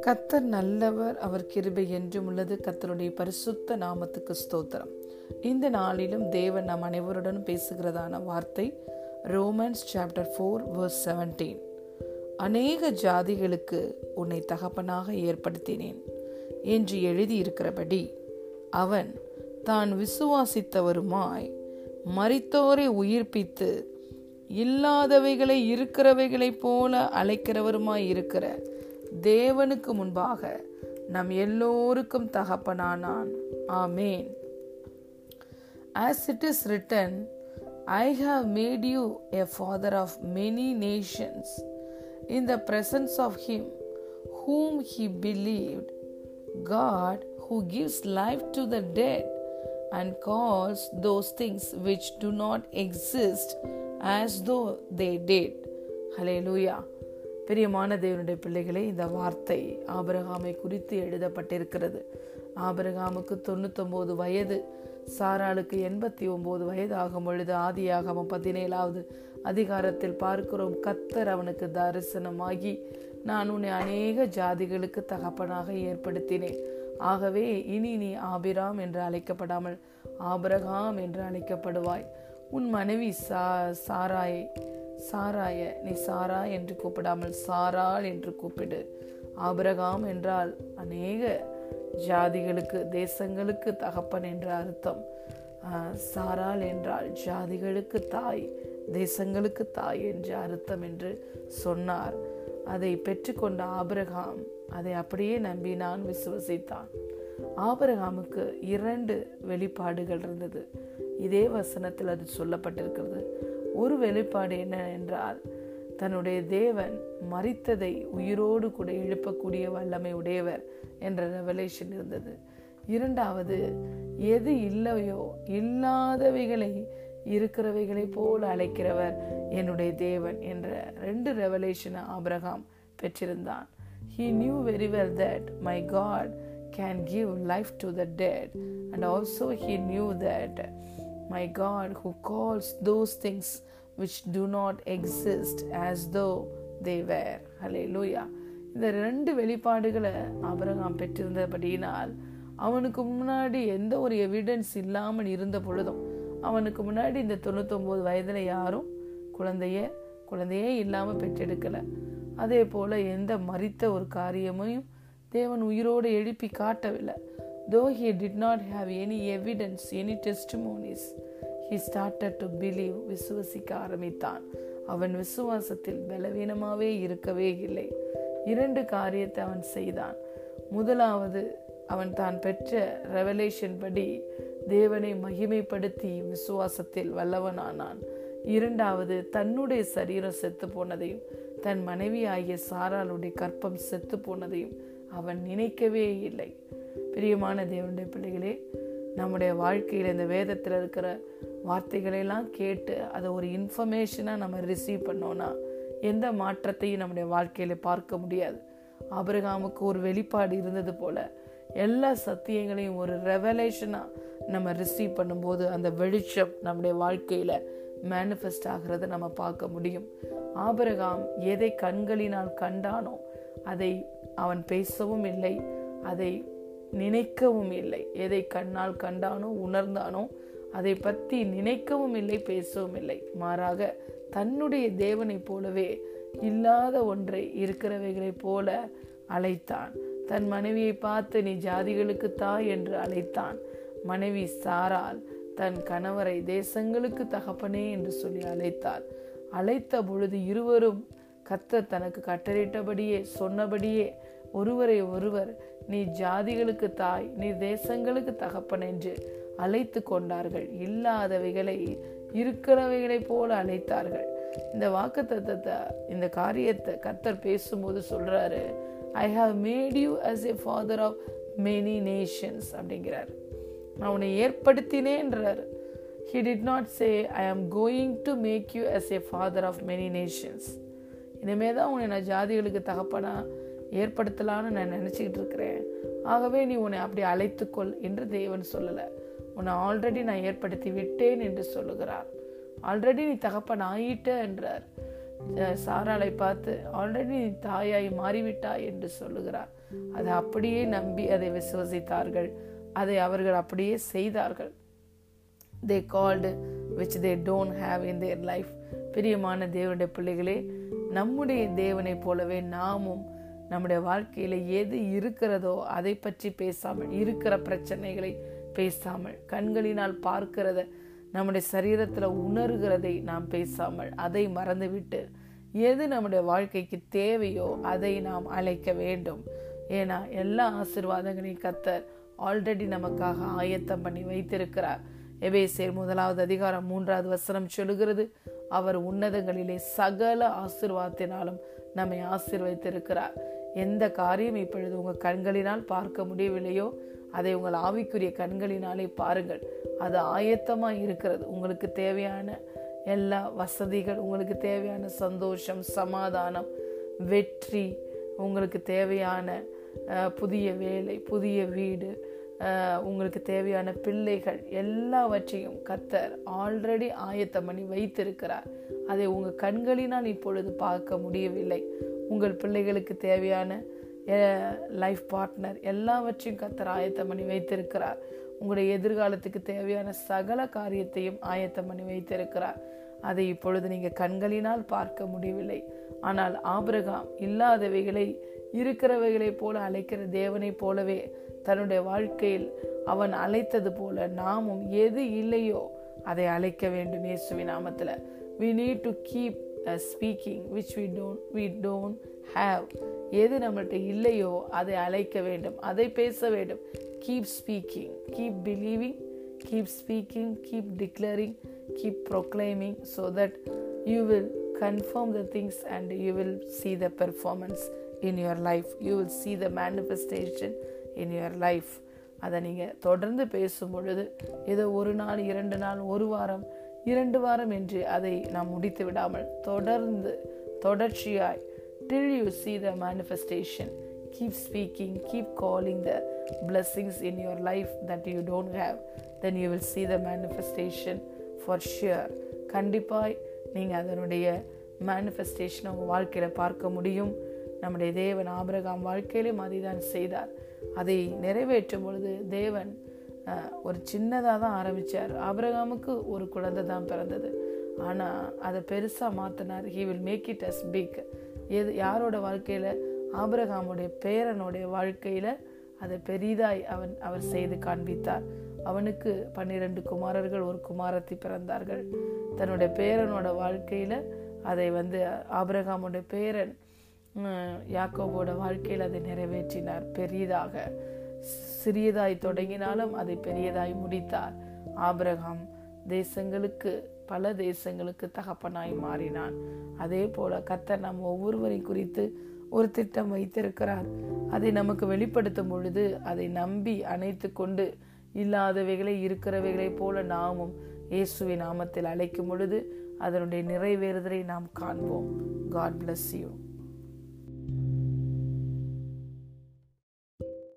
கத்தர் நல்லவர் அவர் கிருபை என்றும் உள்ளது. கத்தருடைய பரிசுத்த நாமத்துக்கு ஸ்தோத்திரம். இந்த நாளிலும் தேவன் நம் அனைவருடனும் பேசுகிறதான வார்த்தை Romans chapter four verse seventeen. அநேக ஜாதிகளுக்கு உன்னை தகப்பனாக ஏற்படுத்தினேன் என்று எழுதியிருக்கிறபடி அவன் தான் விசுவாசித்தவருமாய் மறித்தோரை உயிர்ப்பித்து இல்லாதவைகளை இருக்கிறவைகளைப் போல அழைக்கிறவருமாய் இருக்கிற தேவனுக்கு முன்பாக நம் எல்லோருக்கும் தகப்பனானான் amen as it is written I have made you a father of many nations in the presence of him whom he believed, God who gives life to the dead and calls those things which do not exist as though they did ஹலே லூயா பிரியமான தேவனுடைய பிள்ளைகளே இந்த வார்த்தை ஆபரகாமை குறித்து எழுதப்பட்டிருக்கிறது. ஆபரகாமுக்கு தொண்ணூத்தொம்பது வயது சாராளுக்கு எண்பத்தி ஒம்பது வயது ஆகும் பொழுது ஆதியாகவும் பதினேழாவது அதிகாரத்தில் பார்க்கிறோம் கத்தர் அவனுக்கு தரிசனமாகி நான் உன்னை அநேக ஜாதிகளுக்கு தகப்பனாக ஏற்படுத்தினேன். ஆகவே இனி நீ ஆபிராம் என்று அழைக்கப்படாமல் ஆபரகாம் என்று அழைக்கப்படுவாய். உன் மனைவி சா சாராயை சாராய நீ சாரா என்று கூப்பிடாமல் சாராள் என்று கூப்பிடு. ஆபரகாம் என்றால் அநேக ஜாதிகளுக்கு தேசங்களுக்கு தகப்பன் என்ற அர்த்தம். சாராள் என்றால் ஜாதிகளுக்கு தாய் தேசங்களுக்கு தாய் என்ற அர்த்தம் என்று சொன்னார். அதை பெற்றுக்கொண்ட ஆபரகாம் அதை அப்படியே நம்பினான் விசுவசித்தான். ஆபரகாமுக்கு இரண்டு வெளிப்பாடுகள் இருந்தது. இதே வசனத்தில் அது சொல்லப்பட்டிருக்கிறது. ஒரு வெளிப்பாடு என்ன என்றால் தன்னுடைய தேவன் மறித்ததை உயிரோடு கூட எழுப்பக்கூடிய வல்லமை உடையவர் என்ற ரெவலேஷன் இருந்தது. இரண்டாவது எது இல்லையோ இல்லாதவைகளை இருக்கிறவைகளை போல் அழைக்கிறவர் என்னுடைய தேவன் என்ற ரெண்டு ரெவலேஷனை Abraham பெற்றிருந்தான். He knew very well that my God can give life to the dead and also he knew that my God, who calls those things which do not exist as though they were Hallelujah. லூயா இந்த ரெண்டு வெளிப்பாடுகளை அபரகாம் பெற்றிருந்தபடியினால் அவனுக்கு முன்னாடி எந்த ஒரு evidence இல்லாமல் இருந்த பொழுதும் அவனுக்கு முன்னாடி இந்த தொண்ணூத்தொம்பது வயதில் யாரும் குழந்தைய குழந்தையே இல்லாமல் பெற்றெடுக்கலை. அதே போல் எந்த மறித்த ஒரு காரியமையும் தேவன் உயிரோடு எழுப்பி காட்டவில்லை. Though he did not have any evidence any testimonies he started to believe விசுவசிக்க ஆரம்பித்தான் அவன் விசுவாசத்தில் பலவீனமாகவே இருக்கவே இல்லை. இரண்டு காரியத்தை அவன் செய்தான். முதலாவது அவன் தான் பெற்ற ரெவலேஷன் படி தேவனை மகிமைப்படுத்தி விசுவாசத்தில் வல்லவனானான். இரண்டாவது தன்னுடைய சரீரம் செத்து போனதையும் தன் மனைவி ஆகிய சாராளுடைய கற்பம் செத்து போனதையும் அவன் நினைக்கவே இல்லை. பிரியமான தேவனுடைய பிள்ளைகளே நம்முடைய வாழ்க்கையில் இந்த வேதத்தில் இருக்கிற வார்த்தைகளையெல்லாம் கேட்டு அதை ஒரு இன்ஃபர்மேஷனாக நம்ம ரிசீவ் பண்ணோன்னா எந்த மாற்றத்தையும் நம்முடைய வாழ்க்கையில் பார்க்க முடியாது. அபிரகாமுக்கு ஒரு வெளிப்பாடு இருந்தது போல எல்லா சத்தியங்களையும் ஒரு ரெவலேஷனாக நம்ம ரிசீவ் பண்ணும்போது அந்த வெளிச்சம் நம்முடைய வாழ்க்கையில் மேனிஃபெஸ்ட் ஆகிறத நம்ம பார்க்க முடியும். ஆபரகாம் எதை கண்களினால் கண்டானோ அதை அவன் பேசவும் இல்லை அதை நினைக்கவும் இல்லை. எதை கண்ணால் கண்டானோ உணர்ந்தானோ அதை பற்றி நினைக்கவும் இல்லை பேசவும் இல்லை. மாறாக தன்னுடைய தேவனைப் போலவே இல்லாத ஒன்றை இருக்கிறவைகளைப் போல அழைத்தான். தன் மனைவியை பார்த்து நீ ஜாதிகளுக்கு தா என்று அழைத்தான். மனைவி சாரால் தன் கணவரை தேசங்களுக்கு தகப்பனே என்று சொல்லி அழைத்தாள். அழைத்த பொழுது இருவரும் கத்த தனக்கு கட்டளையிட்டபடியே சொன்னபடியே ஒருவரை ஒருவர் நீ ஜாதிகளுக்கு தாய் நீ தேசங்களுக்கு தகப்பன் என்று அழைத்து கொண்டார்கள். இல்லாதவைகளை இருக்கிறவைகளை போல அழைத்தார்கள். இந்த வாக்கு இந்த காரியத்தை கத்தர் பேசும்போது சொல்றாரு I have made you as a father of many nations அப்படிங்கிறார். நான் உன்னை ஏற்படுத்தினேன்றார். He did not say I am going to make you as a father of many nations இனிமே தான் உன்னை நான் ஜாதிகளுக்கு தகப்பனா ஏற்படுத்தலான்னு நான் நினச்சிக்கிட்டு இருக்கிறேன். ஆகவே நீ உன்னை அப்படி அழைத்துக்கொள் என்று தேவன் சொல்லலை. உன்னை ஆல்ரெடி நான் ஏற்படுத்தி விட்டேன் என்று சொல்லுகிறார். ஆல்ரெடி நீ தகப்பன் ஆயிட்ட என்றார். சாராளை பார்த்து ஆல்ரெடி நீ தாயாய் மாறிவிட்டாய் என்று சொல்லுகிறார். அதை அப்படியே நம்பி அதை விசுவசித்தார்கள். அதை அவர்கள் அப்படியே செய்தார்கள். They called which they don't have in their life பிரியமான தேவனுடைய பிள்ளைகளே நம்முடைய தேவனைப் போலவே நாமும் நம்முடைய வாழ்க்கையில எது இருக்கிறதோ அதை பற்றி பேசாமல் இருக்கிற பிரச்சனைகளை பேசாமல் கண்களினால் பார்க்கிறத நம்முடைய சரீரத்தில் உணர்கிறதை நாம் பேசாமல் அதை மறந்துவிட்டு எது நம்முடைய வாழ்க்கைக்கு தேவையோ அதை நாம் அழைக்க வேண்டும். ஏன்னா எல்லா ஆசிர்வாதங்களையும் கத்தர் ஆல்ரெடி நமக்காக ஆயத்தம் பண்ணி வைத்திருக்கிறார். எபேசேர் முதலாவது அதிகாரம் மூன்றாவது வசனம் சொல்லுகிறது அவர் உன்னதங்களிலே சகல ஆசிர்வாதத்தினாலும் நம்மை ஆசிர்வதித்திருக்கிறார். எந்த காரியம் இப்பொழுது உங்கள் கண்களினால் பார்க்க முடியவில்லையோ அதை உங்கள் ஆவிக்குரிய கண்களினாலே பாருங்கள். அது ஆயத்தமாக இருக்கிறது. உங்களுக்கு தேவையான எல்லா வசதிகள் உங்களுக்கு தேவையான சந்தோஷம் சமாதானம் வெற்றி உங்களுக்கு தேவையான புதிய வேலை புதிய வீடு உங்களுக்கு தேவையான பிள்ளைகள் எல்லாவற்றையும் கத்தர் ஆல்ரெடி ஆயத்தம் பண்ணி வைத்திருக்கிறார். அதை உங்கள் கண்களினால் இப்பொழுது பார்க்க முடியவில்லை. உங்கள் பிள்ளைகளுக்கு தேவையான லைஃப் பார்ட்னர் எல்லாவற்றையும் கத்தர் ஆயத்தம் பண்ணி வைத்திருக்கிறார். உங்களுடைய எதிர்காலத்துக்கு தேவையான சகல காரியத்தையும் ஆயத்தம் பண்ணி வைத்திருக்கிறார். அதை இப்பொழுது நீங்கள் கண்களினால் பார்க்க முடியவில்லை. ஆனால் ஆபிரகாம் இல்லாதவைகளை இருக்கிறவைகளை போல அழைக்கிற தேவனைப் போலவே தன்னுடைய வாழ்க்கையில் அவன் அழைத்தது போல நாமும் எது இல்லையோ அதை அழைக்க வேண்டும் இயேசுவி நாமத்தில். We need to keep speaking which we don't we don't have எது நம்மள்கிட்ட இல்லையோ அதை அழைக்க வேண்டும். அதை பேச வேண்டும். Keep speaking keep believing keep speaking keep declaring keep proclaiming so that you will confirm the things and you will see the performance in your life you will see the manifestation in your life அதை நீங்கள் தொடர்ந்து பேசும் பொழுது ஏதோ ஒரு நாள் இரண்டு நாள் ஒரு வாரம் இரண்டு வாரம் என்று அதை நாம் முடித்து விடாமல் தொடர்ந்து தொடர்ச்சியாய் till you see the manifestation keep speaking keep calling the blessings in your life that you don't have then you will see the manifestation for sure கண்டிப்பாக நீங்கள் அதனுடைய மேனிஃபெஸ்டேஷன் உங்கள் வாழ்க்கையில் பார்க்க முடியும் நம்முடைய தேவன் ஆபிரகாம் வாழ்க்கையிலும் அதை தான் செய்தார் அதை நிறைவேற்றும் பொழுது தேவன் ஒரு சின்னதாக தான் ஆரம்பித்தார் ஆபிரகாமுக்கு ஒரு குழந்தை தான் பிறந்தது. ஆனால் அதை பெருசாக மாற்றினார் he will make it as big எது யாரோட வாழ்க்கையில்? ஆபிரகாமுடைய பேரனுடைய வாழ்க்கையில் அதை பெரிதாய் அவன் அவர் செய்து காண்பித்தார். அவனுக்கு பன்னிரண்டு குமாரர்கள் ஒரு குமாரத்தி பிறந்தார்கள். தன்னுடைய பேரனோட வாழ்க்கையில் அதை வந்து ஆபிரகாமுடைய பேரன் யாக்கோபோட வாழ்க்கையில் அதை நிறைவேற்றினார் பெரிதாக. சிறியதாய் தொடங்கினாலும் அதை பெரியதாய் முடித்தார். ஆபிரகாம் தேசங்களுக்கு பல தேசங்களுக்கு தகப்பனாய் மாறினான். அதே போல கத்தர் நம் ஒவ்வொருவரை குறித்து ஒரு திட்டம் வைத்திருக்கிறார். அதை நமக்கு வெளிப்படுத்தும் பொழுது அதை நம்பி அணைத்து கொண்டு இல்லாதவைகளை இருக்கிறவைகளை போல நாமும் இயேசுவின் நாமத்தில் அழைக்கும் பொழுது அதனுடைய நிறைவேறுதலை நாம் காண்போம். God bless you